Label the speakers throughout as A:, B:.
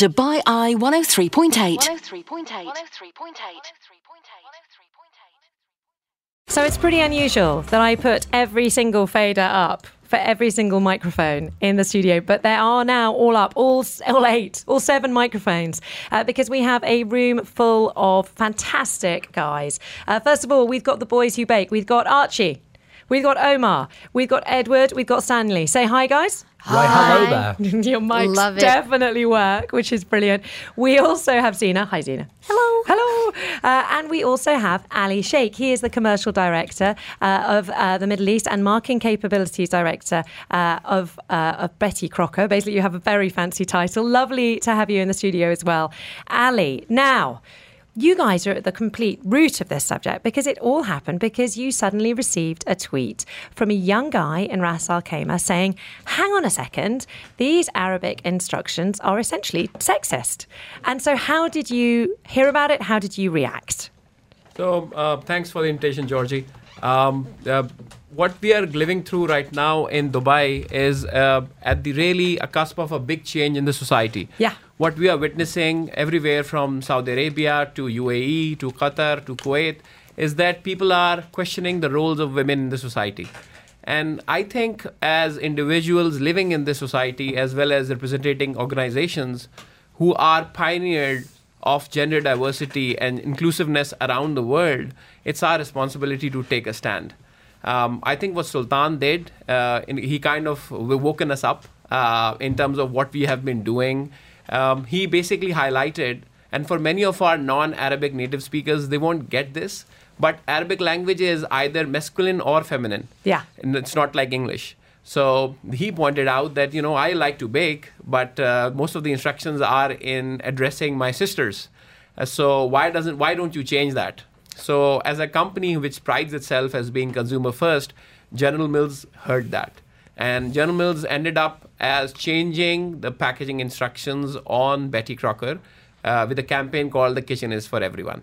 A: Dubai Eye 103.8.
B: 103.8.
C: So it's pretty unusual that I put every single fader up for every single microphone in the studio, but there are now all up, all, all eight, all seven microphones, uh, because we have a room full of fantastic guys. Uh, first of all, we've got the boys who bake. We've got Archie. We've got Omar. We've got Edward. We've got Stanley. Say hi, guys.
D: Right, hello there.
C: Your mics
E: Love it.
C: definitely work, which is brilliant. We also have Zena. Hi, Zena. Hello. Hello. Uh, and we also have Ali Sheikh. He is the commercial director uh, of uh, the Middle East and marketing capabilities director uh, of, uh, of Betty Crocker. Basically, you have a very fancy title. Lovely to have you in the studio as well. Ali, now, you guys are at the complete root of this subject because it all happened because you suddenly received a tweet from a young guy in Ras Al Khaimah saying, Hang on a second, these Arabic instructions are essentially sexist. And so, how did you hear about it? How did you react?
F: So, uh, thanks for the invitation, Georgie. Um, uh, what we are living through right now in Dubai is uh, at the really a cusp of a big change in the society.
C: Yeah.
F: What we are witnessing everywhere from Saudi Arabia to UAE to Qatar to Kuwait is that people are questioning the roles of women in the society. And I think as individuals living in this society, as well as representing organizations who are pioneered of gender diversity and inclusiveness around the world, it's our responsibility to take a stand. Um, I think what Sultan did, uh, he kind of woken us up uh, in terms of what we have been doing. Um, he basically highlighted, and for many of our non Arabic native speakers, they won't get this, but Arabic language is either masculine or feminine.
C: Yeah.
F: And it's not like English. So he pointed out that, you know, I like to bake, but uh, most of the instructions are in addressing my sisters. Uh, so why doesn't why don't you change that? So as a company which prides itself as being consumer first, General Mills heard that. And General Mills ended up as changing the packaging instructions on Betty Crocker uh, with a campaign called The Kitchen is for Everyone.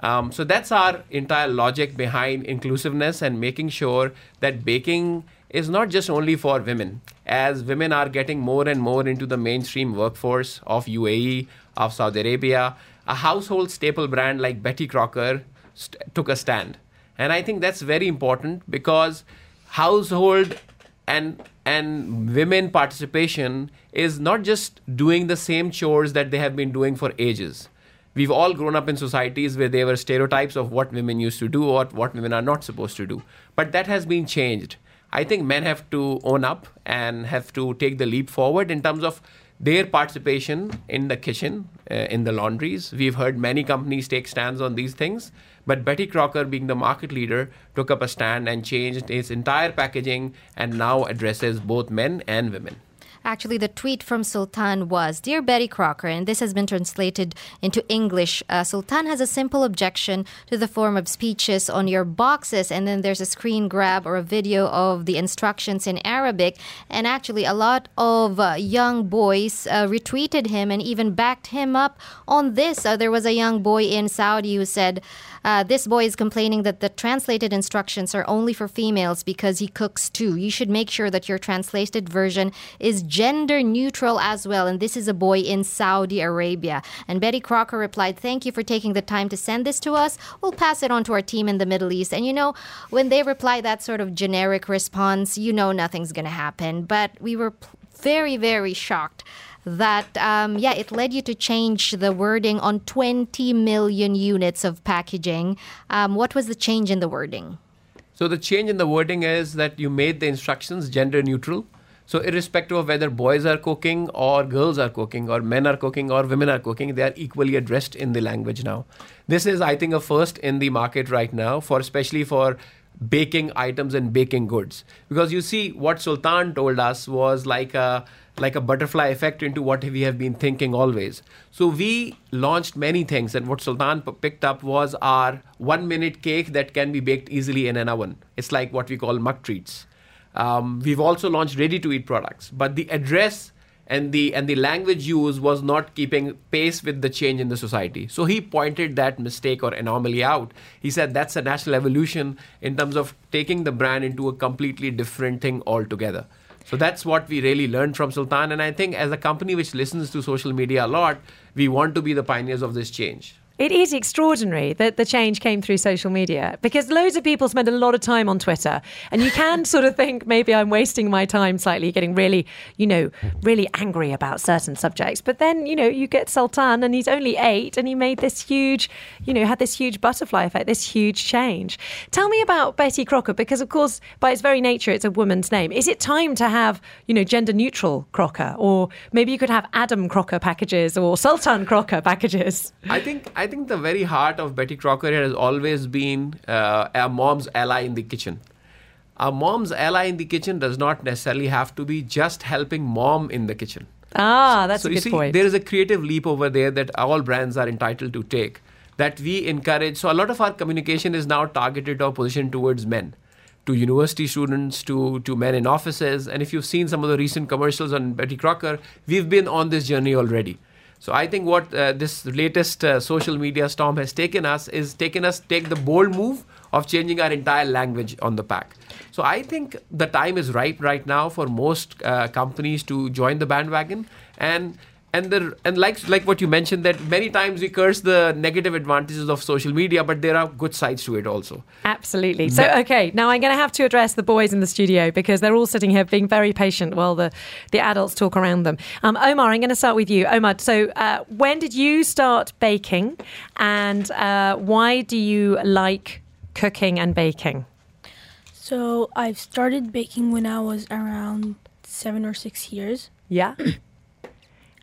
F: Um, so that's our entire logic behind inclusiveness and making sure that baking is not just only for women. As women are getting more and more into the mainstream workforce of UAE, of Saudi Arabia, a household staple brand like Betty Crocker st- took a stand. And I think that's very important because household and and women participation is not just doing the same chores that they have been doing for ages. We've all grown up in societies where there were stereotypes of what women used to do or what women are not supposed to do. But that has been changed. I think men have to own up and have to take the leap forward in terms of their participation in the kitchen uh, in the laundries. We've heard many companies take stands on these things but Betty Crocker, being the market leader, took up a stand and changed its entire packaging and now addresses both men and women.
E: Actually, the tweet from Sultan was Dear Betty Crocker, and this has been translated into English. Uh, Sultan has a simple objection to the form of speeches on your boxes, and then there's a screen grab or a video of the instructions in Arabic. And actually, a lot of uh, young boys uh, retweeted him and even backed him up on this. Uh, there was a young boy in Saudi who said, uh, this boy is complaining that the translated instructions are only for females because he cooks too. You should make sure that your translated version is gender neutral as well. And this is a boy in Saudi Arabia. And Betty Crocker replied, Thank you for taking the time to send this to us. We'll pass it on to our team in the Middle East. And you know, when they reply that sort of generic response, you know nothing's going to happen. But we were very, very shocked that um, yeah it led you to change the wording on 20 million units of packaging um, what was the change in the wording
F: So the change in the wording is that you made the instructions gender neutral. So irrespective of whether boys are cooking or girls are cooking or men are cooking or women are cooking, they are equally addressed in the language now. This is, I think, a first in the market right now for especially for baking items and baking goods. Because you see, what Sultan told us was like a like a butterfly effect into what we have been thinking always. So we launched many things, and what Sultan p- picked up was our one minute cake that can be baked easily in an oven. It's like what we call mug treats. Um, we've also launched ready to eat products, but the address and the and the language used was not keeping pace with the change in the society. So he pointed that mistake or anomaly out. He said that's a natural evolution in terms of taking the brand into a completely different thing altogether. So that's what we really learned from Sultan. And I think as a company which listens to social media a lot, we want to be the pioneers of this change.
C: It is extraordinary that the change came through social media because loads of people spend a lot of time on Twitter. And you can sort of think maybe I'm wasting my time slightly, getting really, you know, really angry about certain subjects. But then, you know, you get Sultan and he's only eight and he made this huge, you know, had this huge butterfly effect, this huge change. Tell me about Betty Crocker because, of course, by its very nature, it's a woman's name. Is it time to have, you know, gender neutral Crocker? Or maybe you could have Adam Crocker packages or Sultan Crocker packages?
F: I think I think the very heart of Betty Crocker has always been uh, a mom's ally in the kitchen. A mom's ally in the kitchen does not necessarily have to be just helping mom in the kitchen.
C: Ah, that's
F: so
C: a good
F: see,
C: point.
F: there is a creative leap over there that all brands are entitled to take. That we encourage. So a lot of our communication is now targeted or positioned towards men, to university students, to to men in offices. And if you've seen some of the recent commercials on Betty Crocker, we've been on this journey already. So I think what uh, this latest uh, social media storm has taken us is taken us take the bold move of changing our entire language on the pack. So I think the time is ripe right now for most uh, companies to join the bandwagon and and the and like like what you mentioned that many times we curse the negative advantages of social media, but there are good sides to it also.
C: Absolutely. So, okay, now I'm going to have to address the boys in the studio because they're all sitting here being very patient while the, the adults talk around them. Um, Omar, I'm going to start with you. Omar, so uh, when did you start baking and uh, why do you like cooking and baking?
B: So I've started baking when I was around seven or six years.
C: Yeah.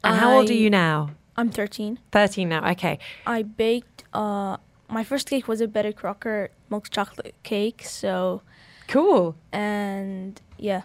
C: And how old are
B: I-
C: you now?
B: I'm 13.
C: 13 now. Okay.
B: I baked. Uh, my first cake was a Betty Crocker milk chocolate cake. So
C: Cool.
B: and yeah,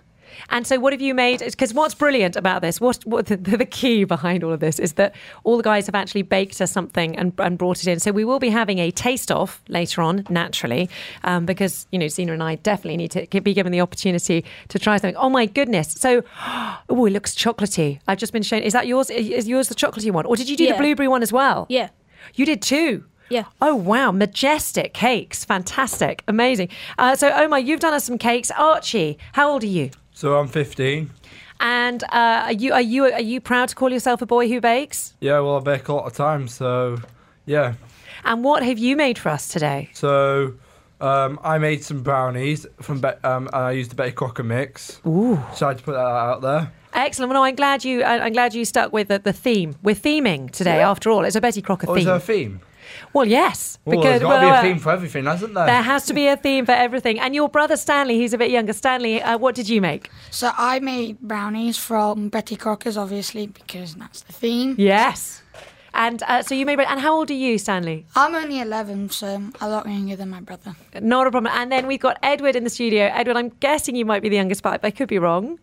C: And so, what have you made? Because what's brilliant about this, what, what the, the key behind all of this is that all the guys have actually baked us something and, and brought it in. So, we will be having a taste off later on, naturally, um, because, you know, Zena and I definitely need to be given the opportunity to try something. Oh, my goodness. So, oh, it looks chocolatey. I've just been shown. Is that yours? Is yours the chocolatey one? Or did you do the blueberry one as well?
B: yeah,
C: You did too.
B: yeah.
C: Oh wow, majestic cakes, fantastic, amazing. Uh, so Omar, you've done us some cakes. Archie, how old are you?
D: So I'm 15.
C: And uh, are you are you are you proud to call yourself a boy who bakes?
D: Yeah, well, I bake a lot of times, so yeah.
C: And what have you made for us today?
D: So um, I made some brownies from Be- um, and I used the Betty Crocker mix.
C: Ooh,
D: So I had to put that out there.
C: excellent. Well, no, I'm glad you I- I'm glad you stuck with the, the theme. We're theming today, after all. It's a Betty Crocker
D: Oh,
C: theme.
D: there a theme?
C: Well, yes,
D: Well, there's got to
C: well,
D: be a theme for everything, hasn't there?
C: There has to be a theme for everything. And your brother Stanley, he's a bit younger. Stanley, uh, what did you make?
G: So I made brownies from Betty Crocker's, obviously, because that's the theme.
C: Yes. And uh, so you made. And how old are you, Stanley?
G: I'm only 11, so I'm a lot younger than my brother.
C: Not a problem. And then we've got Edward in the studio. Edward, I'm guessing you might be the youngest, but I could be wrong.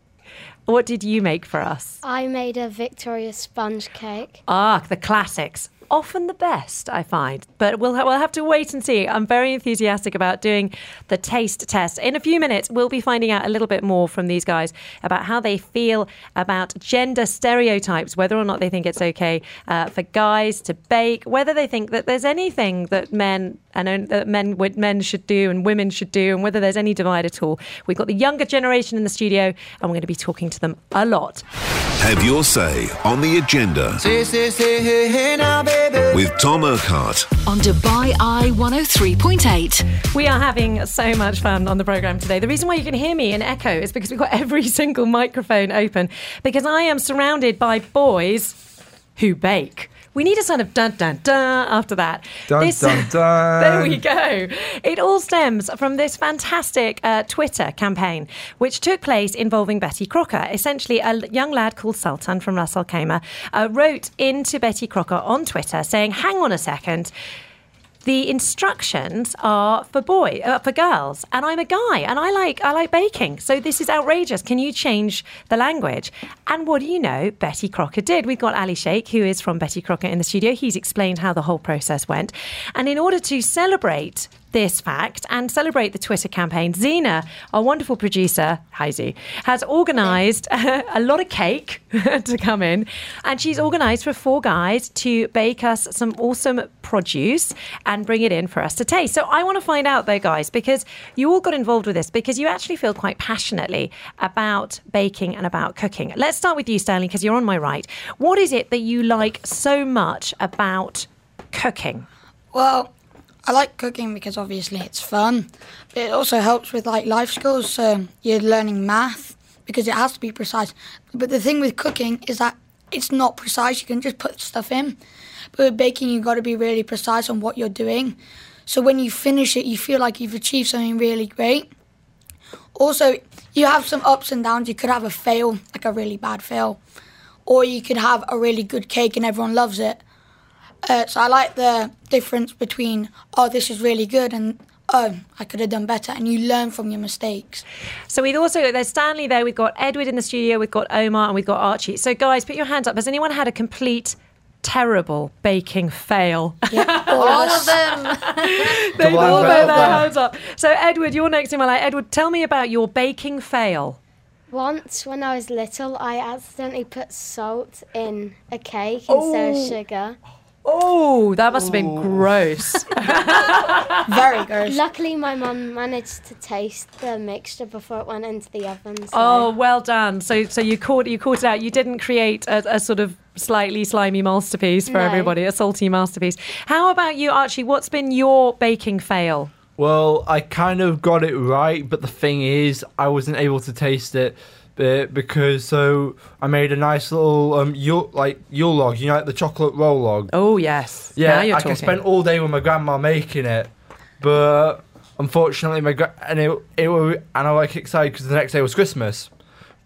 C: What did you make for us?
H: I made a Victoria sponge cake.
C: Ah, the classics. Often the best, I find. But we'll, ha- we'll have to wait and see. I'm very enthusiastic about doing the taste test. In a few minutes, we'll be finding out a little bit more from these guys about how they feel about gender stereotypes, whether or not they think it's okay uh, for guys to bake, whether they think that there's anything that men and that men men should do and women should do, and whether there's any divide at all. We've got the younger generation in the studio, and we're going to be talking to them a lot.
I: Have your say on the agenda with Tom Urquhart.
A: On Dubai Eye 103.8.
C: We are having so much fun on the program today. The reason why you can hear me in echo is because we've got every single microphone open because I am surrounded by boys who bake. We need a sign of dun dun dun after that.
D: Dun, dun, dun.
C: There we go. It all stems from this fantastic uh, Twitter campaign, which took place involving Betty Crocker. Essentially, a young lad called Sultan from Ras Al Khaimah uh, wrote into Betty Crocker on Twitter saying, "Hang on a second the instructions are for boy uh, for girls and i'm a guy and i like i like baking so this is outrageous. Can you change the language? And what do you know betty crocker did. We've got ali sheikh who is from betty crocker in the studio. He's explained how the whole process went. And in order to celebrate this fact and celebrate the Twitter campaign, Zena, our wonderful producer, hi Z, has organised a lot of cake to come in. And she's organised for four guys to bake us some awesome produce and bring it in for us to taste. So I want to find out, though, guys, because you all got involved with this because you actually feel quite passionately about baking and about cooking. Let's start with you, Stanley, because you're on my right. What is it that you like so much about cooking?
G: Well, I like cooking because obviously it's fun. But it also helps with like life skills. So you're learning math because it has to be precise. But the thing with cooking is that it's not precise. You can just put stuff in. But with baking, you've got to be really precise on what you're doing. So when you finish it, you feel like you've achieved something really great. Also, you have some ups and downs. You could have a fail, like a really bad fail, or you could have a really good cake and everyone loves it. Uh, so I like the difference between oh this is really good and oh I could have done better, and you learn from your mistakes.
C: So we've also there's Stanley there. We've got Edward in the studio. We've got Omar and we've got Archie. So guys, put your hands up. Has anyone had a complete terrible baking fail?
G: Yeah, all,
E: All
G: of
E: of them.
C: They've
D: Come
C: all put their
D: then.
C: hands up. So Edward, you're next in my line. Edward, tell me about your baking fail.
H: Once, when I was little, I accidentally put salt in a cake instead of sugar.
C: Oh, that must have been gross.
G: Very gross.
H: Luckily, my mum managed to taste the mixture before it went into the oven. So
C: Oh, well done. So, so you caught you caught it out. You didn't create a, a sort of slightly slimy masterpiece for
H: No.
C: everybody, a salty masterpiece. How about you, Archie? What's been your baking fail?
D: Well, I kind of got it right, but the thing is, I wasn't able to taste it bit because so I made a nice little um Yule like Yule log, you know, like the chocolate roll log.
C: Oh yes.
D: Yeah,
C: now you're
D: like
C: talking.
D: I spent all day with my grandma making it, but unfortunately, my gra- and it it were, and I was like excited because the next day was Christmas,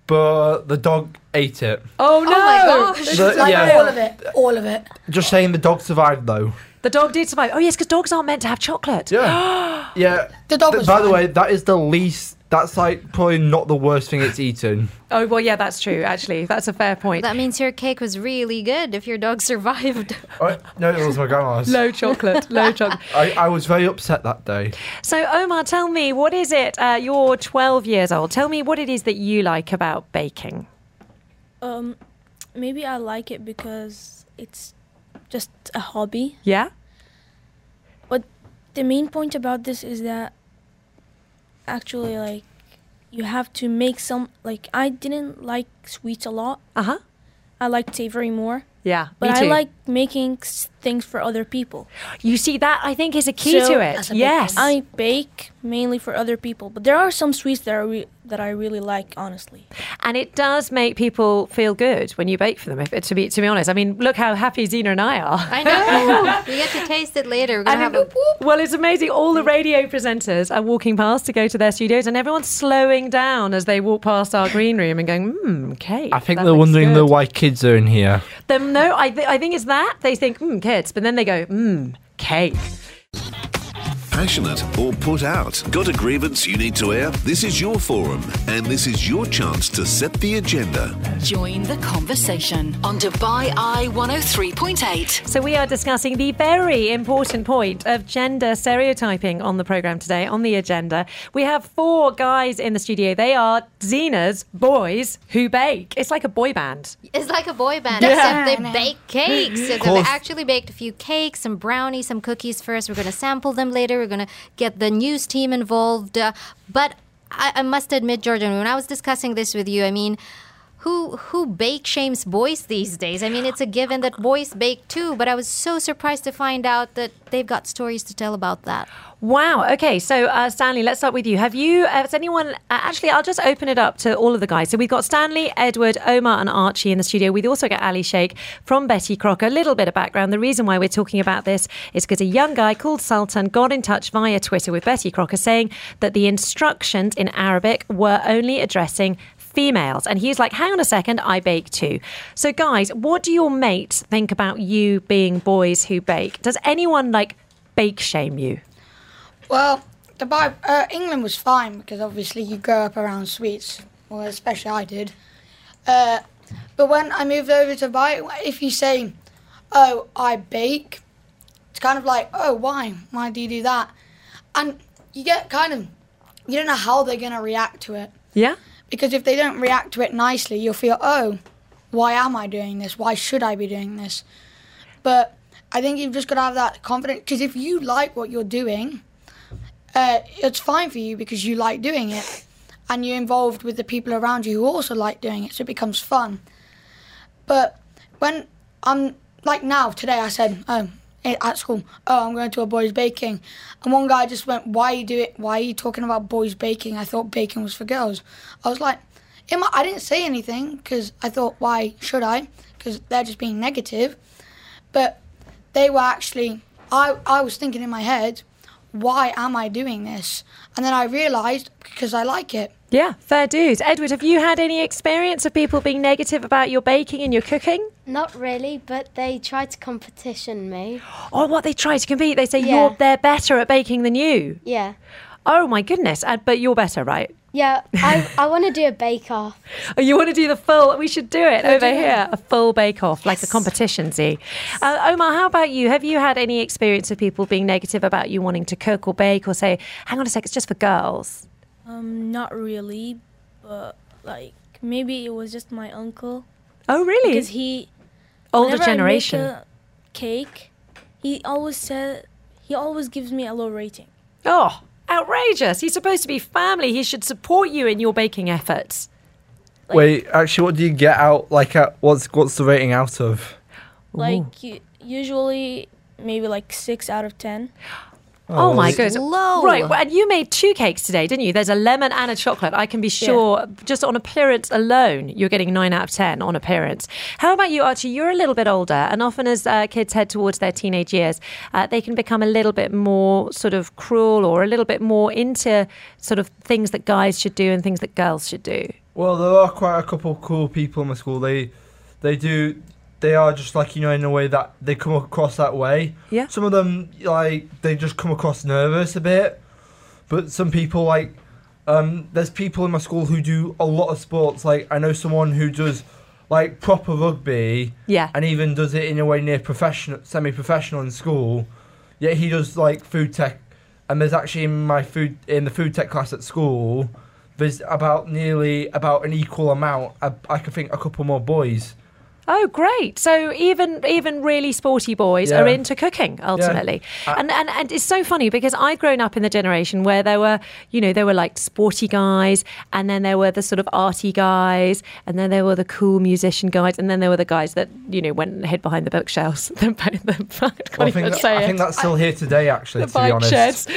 D: but the dog ate it.
C: oh no!
E: my gosh.
D: The-
G: Like
D: yeah,
G: all of it, all of it.
D: just saying the dog survived though.
C: The dog did survive. Oh yes, because dogs aren't meant to have chocolate.
D: Yeah, yeah.
G: The dog
D: Th-
G: was
D: by the way, that is the least. That's like probably not the worst thing it's eaten.
C: Oh well, yeah, that's true. Actually, that's a fair point.
E: That means your cake was really good if your dog survived.
D: Oh, no, it was my grandma's.
C: Low chocolate, low chocolate.
D: I, I was very upset that day.
C: So, Omar, tell me, what is it? Uh, you're 12 years old. Tell me what it is that you like about baking.
B: Um, maybe I like it because it's just a hobby.
C: Yeah?
B: But the main point about this is that actually, like, you have to make some. Like, I didn't like sweets a lot.
C: Uh huh.
B: I liked savory more.
C: Yeah.
B: But
C: me
B: I like making things for other people.
C: You see, that I think is a key
B: So,
C: to it.
G: That's a big
C: Yes.
B: I bake mainly for other people, but there are some sweets that are re- that I really like, honestly.
C: and it does make people feel good when you bake for them. If, to be to be honest, I mean, look how happy Zena and I are.
E: I know. we get to taste it later. We're gonna have
C: it-
E: a
C: well, it's amazing. All the radio presenters are walking past to go to their studios, and everyone's slowing down as they walk past our green room and going, "Hmm, cake."
D: I think they're wondering
C: good."
D: though why kids are in here.
C: Them, no, I, th- I think it's that they think, "Hmm, kids," but then they go, "Hmm, cake."
I: Passionate or put out? Got a grievance you need to air? This is your forum, and this is your chance to set the agenda.
A: Join the conversation on Dubai Eye 103.8.
C: So we are discussing the very important point of gender stereotyping on the program today, on the agenda. We have four guys in the studio. They are Zena's boys who bake. It's like a boy band.
E: It's like a boy band,
C: Yeah.
E: except they bake cakes. So they
D: course.
E: actually baked a few cakes, some brownies, some cookies first. We're going to sample them later. We're going to get the news team involved. Uh, but I, I must admit, Jordan, when I was discussing this with you, I mean, who who bake shames boys these days? I mean, it's a given that boys bake too. But I was so surprised to find out that they've got stories to tell about that.
C: Wow. Okay. So, uh, Stanley, let's start with you. Have you, uh, has anyone, uh, actually, I'll just open it up to all of the guys. So, we've got Stanley, Edward, Omar, and Archie in the studio. We've also got Ali Sheikh from Betty Crocker. A little bit of background. The reason why we're talking about this is because a young guy called Sultan got in touch via Twitter with Betty Crocker saying that the instructions in Arabic were only addressing females. And he's like, hang on a second, I bake too. So, guys, what do your mates think about you being boys who bake? Does anyone like bake shame you?
G: Well, Dubai, uh, England was fine because obviously you grow up around sweets. Well, especially I did. Uh, but when I moved over to Dubai, if you say, "Oh, I bake," it's kind of like, "Oh, why? Why do you do that?" and you get kind of you don't know how they're gonna react to it
C: Yeah.
G: Because if they don't react to it nicely, you'll feel oh, why am I doing this? Why should I be doing this? But I think you've just got to have that confidence because if you like what you're doing, uh, it's fine for you because you like doing it, and you're involved with the people around you who also like doing it, so it becomes fun. But when I'm like now today, I said, oh, at school, oh, I'm going to a boys' baking, and one guy just went, why are you do it? Why are you talking about boys' baking? I thought baking was for girls. I was like, my, I didn't say anything because I thought, why should I? Because they're just being negative. But they were actually, I, I was thinking in my head, why am I doing this? And then I realised because I like it.
C: Yeah, fair dues. Edward, have you had any experience of people being negative about your baking and your cooking?
H: Not really, but they tried to competition me.
C: Oh, what they try to compete? They say
H: Yeah.
C: you're they're better at baking than you.
H: Yeah.
C: Oh my goodness! Uh, but you're better, right?
H: Yeah, I, I want to do a bake off.
C: Oh, you want to do the full? We should do it over here. A full bake off, like a competition. See, uh, Omar, how about you? Have you had any experience of people being negative about you wanting to cook or bake, or say, "Hang on a sec, it's just for girls"?
B: Um, not really, but like maybe it was just my uncle
C: Oh, really?
B: because he
C: Older
B: whenever I make
C: generation.
B: a cake, he always said he always gives me a low rating.
C: Oh, outrageous! He's supposed to be family. He should support you in your baking efforts.
D: Wait, actually, what do you get out? Like, uh, what's what's the rating out of?
B: Like u- usually maybe like six out of ten.
C: Oh, my
D: well,
C: goodness.
E: low.
C: Right, well, and you made two cakes today, didn't you? There's a lemon and a chocolate. I can be sure, just on appearance alone, you're getting nine out of 10 on appearance. How about you, Archie? You're a little bit older, and often as uh, kids head towards their teenage years, uh, they can become a little bit more sort of cruel or a little bit more into sort of things that guys should do and things that girls should do.
D: Well, there are quite a couple of cool people in my school. They, they do, they are just like you know in a way that they come across that way.
C: Yeah.
D: Some of them like they just come across nervous a bit, but some people like, um, there's people in my school who do a lot of sports. Like I know someone who does, like proper rugby.
C: Yeah.
D: And even does it in a way near professional, semi-professional in school. Yet he does like food tech, and there's actually in my food in the food tech class at school there's about nearly about an equal amount. I, I could think a couple more boys.
C: Oh, great! So even even really sporty boys
D: Yeah.
C: are into cooking ultimately,
D: Uh,
C: and, and and it's so funny because I'd grown up in the generation where there were you know there were like sporty guys, and then there were the sort of arty guys, and then there were the cool musician guys, and then there were the guys that you know went and hid behind the bookshelves. I
D: Well, I, think that- I think that's still here today, actually.
C: the
D: to be
C: bike
D: honest.
C: sheds.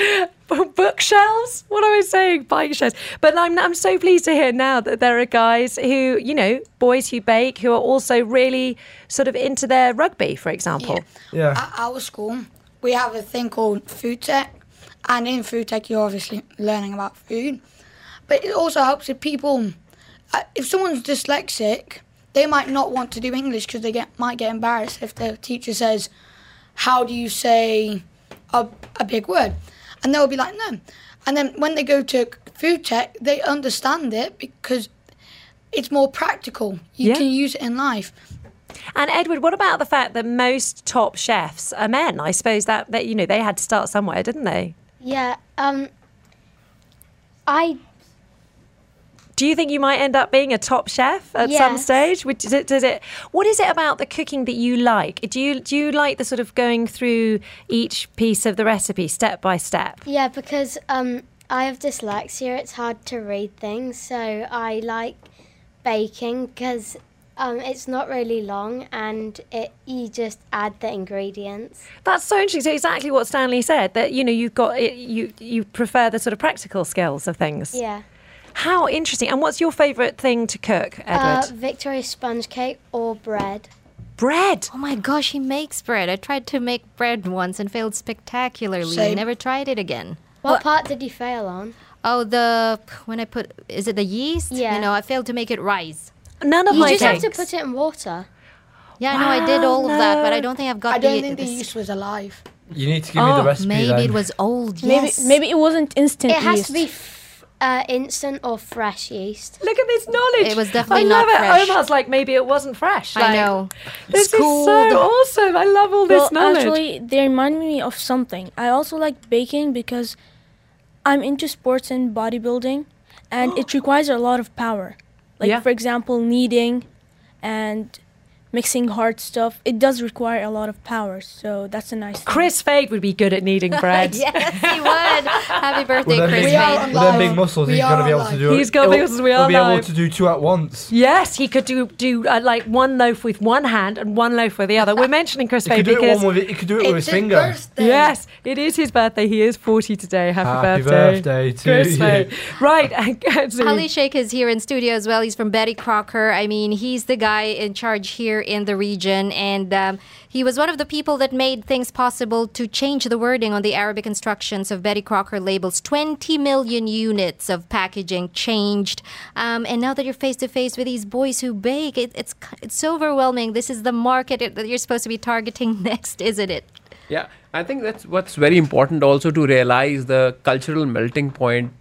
C: Bookshelves? What am I saying? Bike sheds. But I'm, I'm so pleased to hear now that there are guys who, you know, boys who bake who are also really sort of into their rugby, for example.
D: Yeah.
G: At our school, we have a thing called food tech, and in food tech, you're obviously learning about food, but it also helps if people, uh, if someone's dyslexic, they might not want to do English because they get might get embarrassed if the teacher says, "How do you say a, a big word?" And they'll be like, "No," and then when they go to food tech, they understand it because it's more practical. You
C: Yeah.
G: can use it in life.
C: And Edward, what about the fact that most top chefs are men? I suppose that, that you know, they had to start somewhere, didn't they?
H: Yeah. Um. I
C: Do you think you might end up being a top chef at some stage? Does it, does it? What is it about the cooking that you like? Do you do you like the sort of going through each piece of the recipe step by step?
H: yeah because um I have dyslexia. It's hard to read things, so I like baking because um it's not really long and it you just add the ingredients.
C: That's so interesting. So exactly what Stanley said that you know you've got it, you you prefer the sort of practical skills of things.
H: Yeah.
C: How interesting. And what's your favourite thing to cook,
H: Uh,
C: Edward?
H: Victoria sponge cake or bread.
C: Bread.
E: Oh my gosh, he makes bread. I tried to make bread once and failed spectacularly.
G: Same.
E: Never tried it again.
H: What part did you fail on?
E: Oh, the when I put is it the yeast?
H: Yeah.
E: You know, I failed to make it rise.
C: None of
H: You
C: my You
H: just
C: cakes.
H: have to put it in water.
E: Yeah, no, I did
C: Wow,
E: all of that, but I don't think I've got the
G: I don't
E: the.
G: think the
E: the-
G: yeast was alive.
D: You need to give me
C: Oh,
D: the recipe
E: maybe
D: then.
E: it was old.
B: Maybe
E: yes.
B: maybe it wasn't instant
H: It has to be f- uh, instant or fresh yeast.
C: Look at this knowledge.
E: It was definitely
C: I love
E: not
C: it. Omar's like maybe it wasn't fresh.
E: I know.
C: This is
E: Schooled.
C: so awesome. I love all this
B: well,
C: knowledge.
B: actually, they remind me of something. I also like baking because I'm into sports and bodybuilding, and it requires a lot of power. Like
C: Yeah.
B: for example, kneading and mixing hard stuff. It does require a lot of power, so that's a nice. thing.
C: Chris Fade would be good at kneading bread.
E: yes, he would. Happy birthday,
D: With
E: Chris.
D: big-
G: We are
E: Fade.
G: on
D: With them big
G: live.
D: muscles,
G: We
D: he's
G: are
D: going to be able
G: on
D: to
G: live.
D: do it.
C: He's gonna be
D: He'll-
C: able to- we are
D: He'll be able to do two at once.
C: Yes, he could do do uh, like one loaf with one hand and one loaf with the other. We're mentioning Chris
D: He
C: Fade
D: could do it
C: because
D: one with he could do it with his
G: his
D: finger.
G: birthday.
C: yes, it is his birthday. He is forty today. Happy,
D: Happy
C: birthday,
D: birthday to
C: Chris
D: you.
C: Fade. Right, so-
E: Ali Sheikh is here in studio as well. He's from Betty Crocker. I mean, he's the guy in charge here in the region, and um, he was one of the people that made things possible to change the wording on the Arabic instructions of Betty Crocker labels. 20 million units of packaging changed, um, and now that you're face to face with these boys who bake, it, it's it's overwhelming. This is the market that you're supposed to be targeting next, isn't it?
F: Yeah, I think that's what's very important also to realize the cultural melting point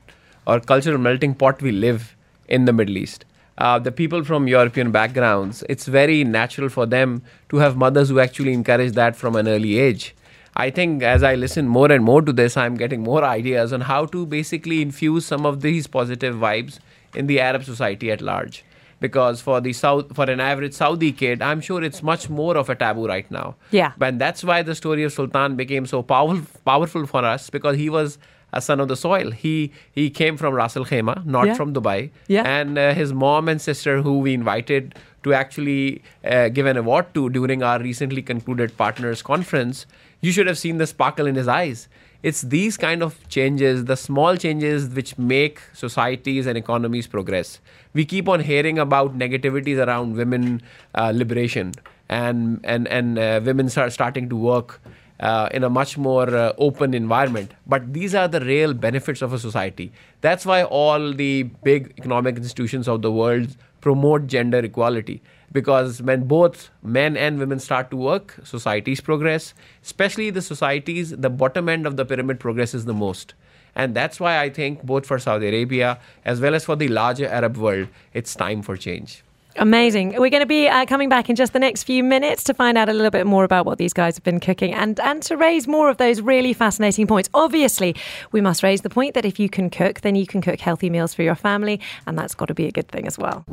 F: or cultural melting pot we live in the Middle East. Uh, the people from European backgrounds, it's very natural for them to have mothers who actually encourage that from an early age. I think as I listen more and more to this, I'm getting more ideas on how to basically infuse some of these positive vibes in the Arab society at large because for the south for an average saudi kid i'm sure it's much more of a taboo right now
C: Yeah.
F: and that's why the story of sultan became so powerful powerful for us because he was a son of the soil he he came from ras al khaimah not
C: Yeah.
F: from dubai
C: Yeah.
F: and uh, his mom and sister who we invited to actually uh, give an award to during our recently concluded partners conference you should have seen the sparkle in his eyes it's these kind of changes the small changes which make societies and economies progress we keep on hearing about negativities around women uh, liberation and and and uh, women start starting to work uh, in a much more uh, open environment. But these are the real benefits of a society. That's why all the big economic institutions of the world promote gender equality. Because when both men and women start to work, societies progress. Especially the societies, the bottom end of the pyramid progresses the most. And that's why I think both for Saudi Arabia as well as for the larger Arab world, it's time for change.
C: Amazing. We're going to be uh, coming back in just the next few minutes to find out a little bit more about what these guys have been cooking and, and to raise more of those really fascinating points. Obviously, we must raise the point that if you can cook, then you can cook healthy meals for your family, and that's got to be a good thing as well.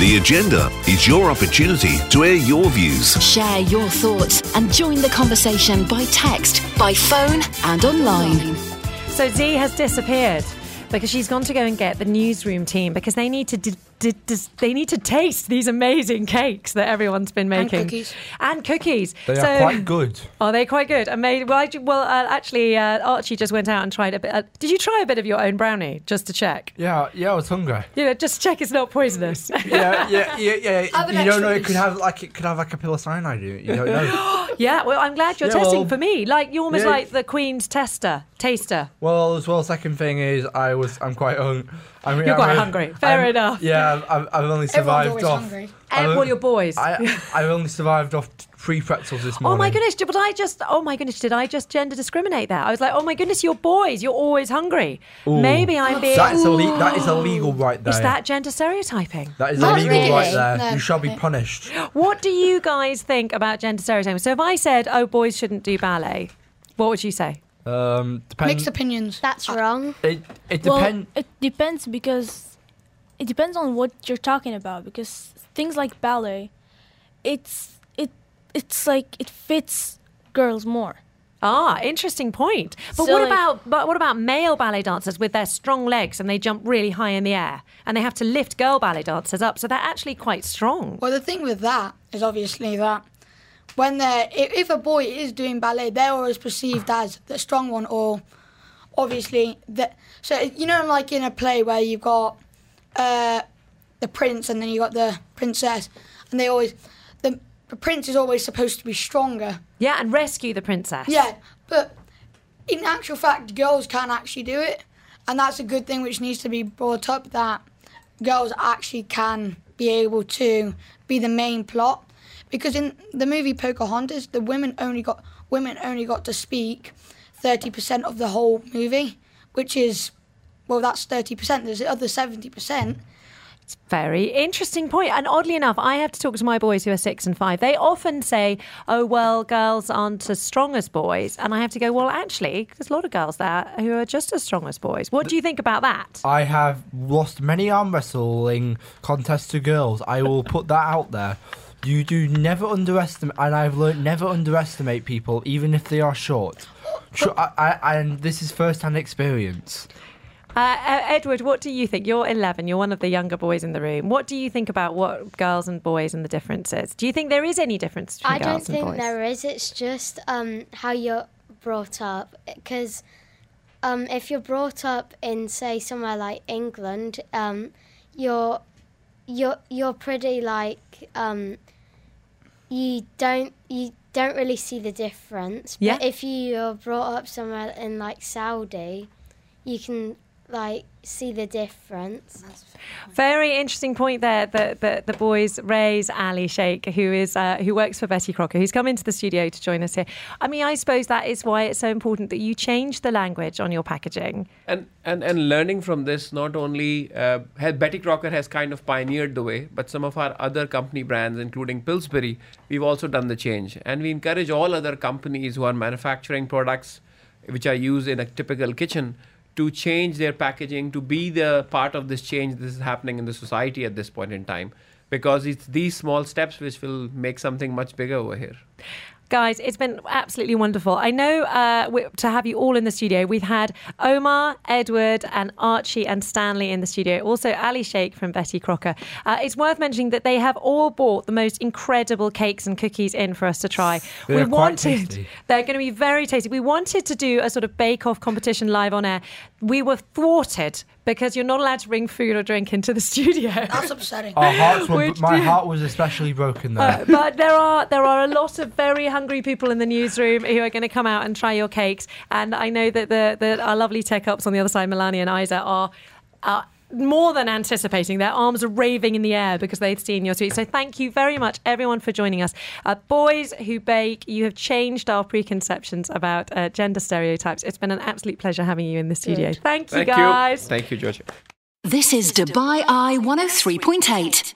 I: The agenda is your opportunity to air your views.
A: Share your thoughts and join the conversation by text, by phone, and online.
C: So Z has disappeared because she's gone to go and get the newsroom team because they need to d- d- dis- they need to taste these amazing cakes that everyone's been making And
G: cookies.
C: and cookies.
D: They
C: so,
D: are quite good.
C: Are they quite good? Amazing. Well, I, ju- well uh, actually, uh, Archie just went out and tried a bit. Uh, did you try a bit of your own brownie just to check?
D: Yeah, yeah, I was hungry.
C: You know, just check it's not poisonous.
D: Yeah, yeah, yeah, yeah. You don't know it could have like it could have like a pill of cyanide in. You don't know.
C: yeah. Well, I'm glad you're
D: Yeah,
C: testing
D: well,
C: for me. Like you're almost
D: yeah.
C: like the Queen's tester, taster.
D: well, as well, second thing is I was I'm quite hung. I mean,
C: You're
D: I'm
C: quite hungry. Fair
D: I'm-
C: enough.
D: Yeah, I've, I've only survived
G: always
D: off.
G: hungry.
C: And
D: I've-
C: well, your boys.
D: I I've only survived off t- three pretzels this morning.
C: Oh
D: morning.
C: my goodness! But I just, oh my goodness, did I just gender discriminate there? I was like, oh my goodness, you're boys. You're always hungry.
D: Ooh.
C: Maybe I'm being.
D: That's ille- that is illegal right there.
C: Is that gender stereotyping?
D: that is
G: Not
D: illegal
G: really.
D: right there.
G: No.
D: You shall be punished.
C: What do you guys think about gender stereotyping? So if I said, oh, boys shouldn't do ballet, what would you say?
D: Um, depend-
G: Mixed opinions.
H: That's wrong.
D: It it
B: Well,
D: depends.
B: it depends because it depends on what you're talking about. Because things like ballet, it's it it's like it fits girls more.
C: Ah, interesting point. But
B: So,
C: what
B: like-
C: about but what about male ballet dancers with their strong legs and they jump really high in the air and they have to lift girl ballet dancers up, so they're actually quite strong.
G: Well, the thing with that is obviously that when they're if, if a boy is doing ballet, they're always perceived as the strong one, or obviously that. So you know, like in a play where you've got uh, the prince and then you've got the princess, and they always the, the prince is always supposed to be stronger.
C: Yeah, and rescue the princess.
G: Yeah, but in actual fact, girls can actually do it, and that's a good thing which needs to be brought up that girls actually can be able to be the main plot. Because in the movie Pocahontas, the women only got women only got to speak thirty percent of the whole movie, which is well, that's thirty percent. There's the other seventy percent.
C: Very interesting point. And oddly enough, I have to talk to my boys who are six and five. They often say, oh, well, girls aren't as strong as boys. And I have to go, well, actually, there's a lot of girls there who are just as strong as boys. What do you think about that?
D: I have lost many arm wrestling contests to girls. I will put that out there. You do never underestimate, and I've learned never underestimate people, even if they are short. I, I, and this is first-hand experience.
C: Uh, Edward, what do you think? You're 11. You're one of the younger boys in the room. What do you think about what girls and boys and the differences? Do you think there is any difference between
H: I don't think there is. It's just um, how you're brought up. Because um, if you're brought up in, say, somewhere like England, um, you're you're you're pretty like um, you don't you don't really see the difference.
C: Yeah.
H: But if you're brought up somewhere in like Saudi, you can like see the difference.
C: Very interesting point there that the, the boys raise Ali Sheikh, who is uh, who works for Betty Crocker, who's come into the studio to join us here. I mean, I suppose that is why it's so important that you change the language on your packaging.
F: And, and and learning from this, not only uh, has Betty Crocker has kind of pioneered the way, but some of our other company brands, including Pillsbury, we've also done the change. And we encourage all other companies who are manufacturing products which are used in a typical kitchen to change their packaging to be the part of this change this is happening in the society at this point in time because it's these small steps which will make something much bigger over here
C: Guys, it's been absolutely wonderful. I know uh, we, to have you all in the studio. We've had Omar, Edward, and Archie and Stanley in the studio. Also, Ali Sheikh from Betty Crocker. Uh, it's worth mentioning that they have all bought the most incredible cakes and cookies in for us to try.
D: They
C: we
D: are quite
C: wanted
D: tasty.
C: they're going to be very tasty. We wanted to do a sort of bake-off competition live on air. We were thwarted because you're not allowed to bring food or drink into the studio.
G: That's upsetting.
D: Our hearts were,
C: Which
D: my heart was especially broken there.
C: Uh, but there are there are a lot of very hungry people in the newsroom who are going to come out and try your cakes. And I know that the that our lovely tech ups on the other side, Melania and Isa, are. are more than anticipating, their arms are raving in the air because they've seen your tweet. So, thank you very much, everyone, for joining us. Uh, boys who bake, you have changed our preconceptions about uh, gender stereotypes. It's been an absolute pleasure having you in the studio. Thank you,
F: thank
C: guys.
F: you thank you georgia
A: This is Dubai Eye 103.8.